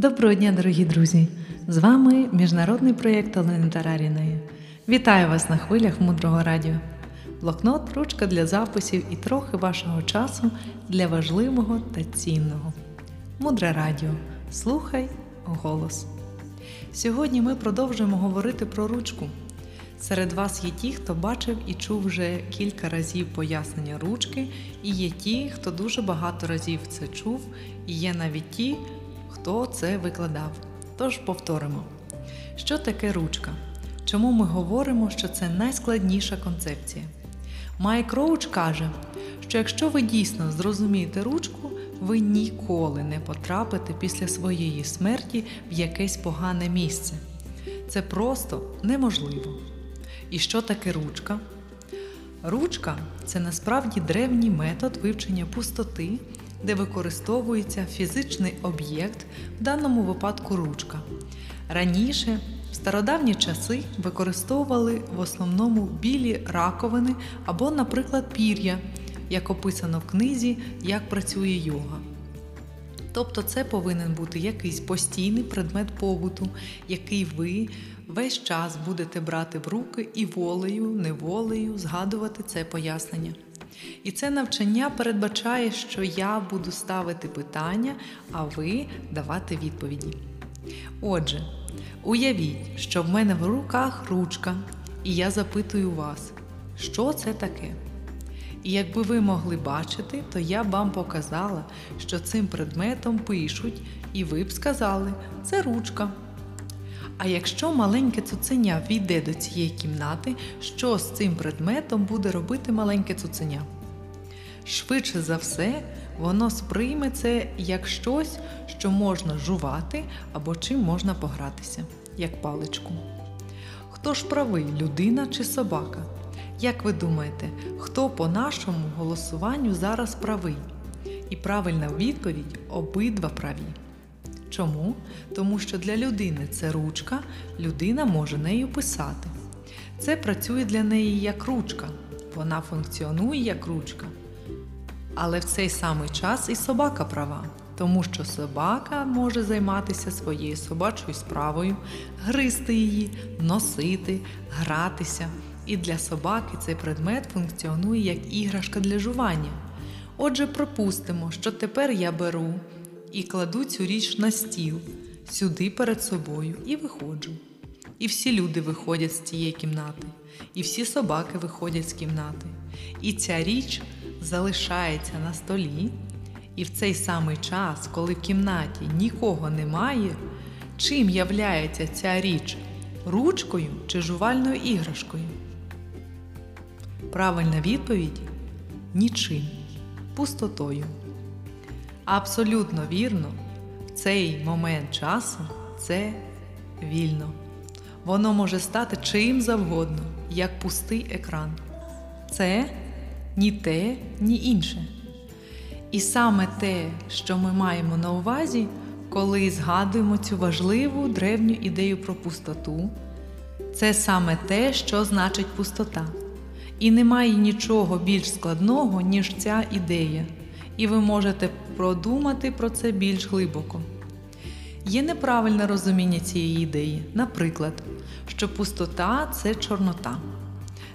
Доброго дня, дорогі друзі! З вами міжнародний проєкт Олени Тараріної. Вітаю вас на хвилях мудрого радіо. Блокнот, ручка для записів і трохи вашого часу для важливого та цінного. Мудре радіо. Слухай голос. Сьогодні ми продовжуємо говорити про ручку. Серед вас є ті, хто бачив і чув вже кілька разів пояснення ручки, і є ті, хто дуже багато разів це чув, і є навіть ті, хто це викладав. Тож повторимо, що таке ручка? Чому ми говоримо, що це найскладніша концепція? Майк Роуч каже, що якщо ви дійсно зрозумієте ручку, ви ніколи не потрапите після своєї смерті в якесь погане місце. Це просто неможливо. І що таке ручка? Ручка це насправді древній метод вивчення пустоти, де використовується фізичний об'єкт, в даному випадку ручка. Раніше, в стародавні часи, використовували в основному білі раковини або, наприклад, пір'я, як описано в книзі Як працює йога. Тобто це повинен бути якийсь постійний предмет побуту, який ви весь час будете брати в руки і волею, неволею згадувати це пояснення. І це навчання передбачає, що я буду ставити питання, а ви давати відповіді. Отже, уявіть, що в мене в руках ручка, і я запитую вас, що це таке? І якби ви могли бачити, то я б вам показала, що цим предметом пишуть, і ви б сказали, це ручка. А якщо маленьке цуценя війде до цієї кімнати, що з цим предметом буде робити маленьке цуценя? Швидше за все, воно сприйме це як щось, що можна жувати або чим можна погратися, як паличку. Хто ж правий, людина чи собака? Як ви думаєте, хто по нашому голосуванню зараз правий? І правильна відповідь обидва праві. Чому? Тому що для людини це ручка, людина може нею писати. Це працює для неї як ручка, вона функціонує як ручка. Але в цей самий час і собака права, тому що собака може займатися своєю собачою справою, гризти її, носити, гратися. І для собаки цей предмет функціонує як іграшка для жування. Отже, припустимо, що тепер я беру і кладу цю річ на стіл, сюди перед собою і виходжу. І всі люди виходять з цієї кімнати, і всі собаки виходять з кімнати. І ця річ залишається на столі, і в цей самий час, коли в кімнаті нікого немає, чим являється ця річ ручкою чи жувальною іграшкою? Правильна відповідь нічим, пустотою. Абсолютно вірно, в цей момент часу це вільно. Воно може стати чим завгодно, як пустий екран. Це ні те, ні інше. І саме те, що ми маємо на увазі, коли згадуємо цю важливу древню ідею про пустоту, це саме те, що значить пустота. І немає нічого більш складного, ніж ця ідея, і ви можете продумати про це більш глибоко. Є неправильне розуміння цієї ідеї, наприклад, що пустота це чорнота.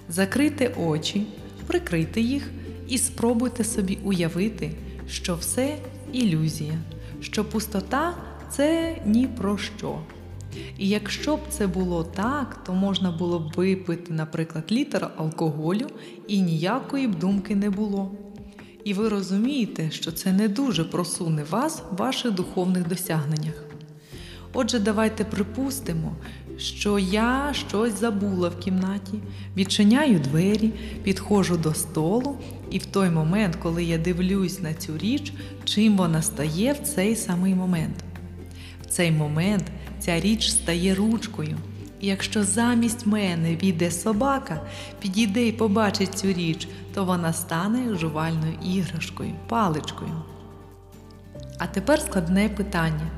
Закрийте очі, прикрийте їх і спробуйте собі уявити, що все ілюзія, що пустота це ні про що. І якщо б це було так, то можна було б випити, наприклад, літр алкоголю і ніякої б думки не було. І ви розумієте, що це не дуже просуне вас в ваших духовних досягненнях. Отже, давайте припустимо, що я щось забула в кімнаті, відчиняю двері, підходжу до столу, і в той момент, коли я дивлюсь на цю річ, чим вона стає в цей самий момент. В цей момент ця річ стає ручкою. Якщо замість мене війде собака, підійде і побачить цю річ, то вона стане жувальною іграшкою, паличкою. А тепер складне питання.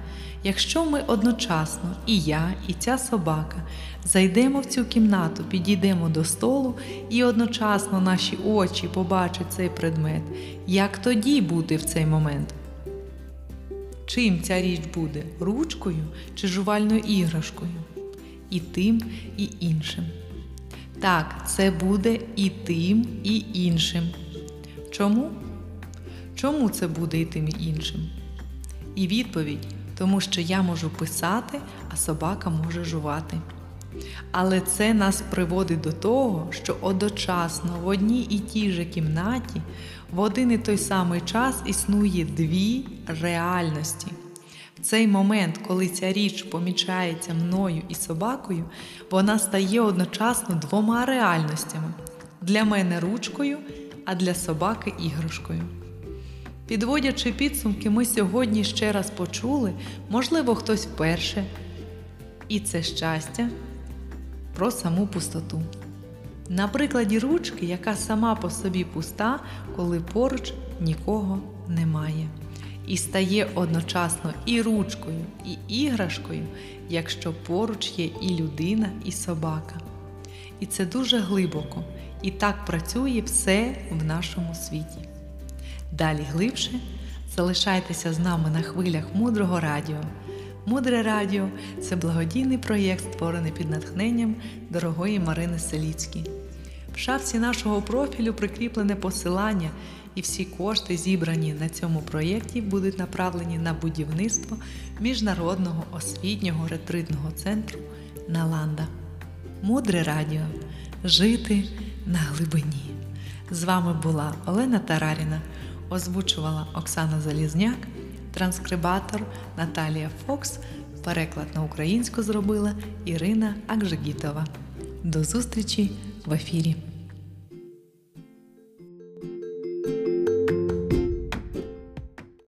Якщо ми одночасно, і я, і ця собака, зайдемо в цю кімнату, підійдемо до столу, і одночасно наші очі побачать цей предмет, як тоді бути в цей момент? чим ця річ буде ручкою чи жувальною іграшкою? І тим, і іншим. Так, це буде і тим, і іншим. Чому? Чому це буде і тим, і іншим? І відповідь тому що я можу писати, а собака може жувати. Але це нас приводить до того, що одночасно в одній і тій же кімнаті в один і той самий час існує дві реальності. Цей момент, коли ця річ помічається мною і собакою, вона стає одночасно двома реальностями для мене ручкою, а для собаки іграшкою. Підводячи підсумки, ми сьогодні ще раз почули, можливо, хтось вперше, і це щастя про саму пустоту. На прикладі ручки, яка сама по собі пуста, коли поруч нікого немає, і стає одночасно і ручкою, і іграшкою, якщо поруч є і людина, і собака. І це дуже глибоко, і так працює все в нашому світі. Далі глибше залишайтеся з нами на хвилях мудрого радіо. Мудре радіо це благодійний проєкт, створений під натхненням дорогої Марини Селіцькі. В шапці нашого профілю прикріплене посилання, і всі кошти, зібрані на цьому проєкті, будуть направлені на будівництво міжнародного освітнього ретритного центру Наланда. Мудре радіо жити на глибині. З вами була Олена Тараріна озвучувала Оксана Залізняк, транскрибатор Наталія Фокс, переклад на українську зробила Ірина Акжигітова. До зустрічі в ефірі!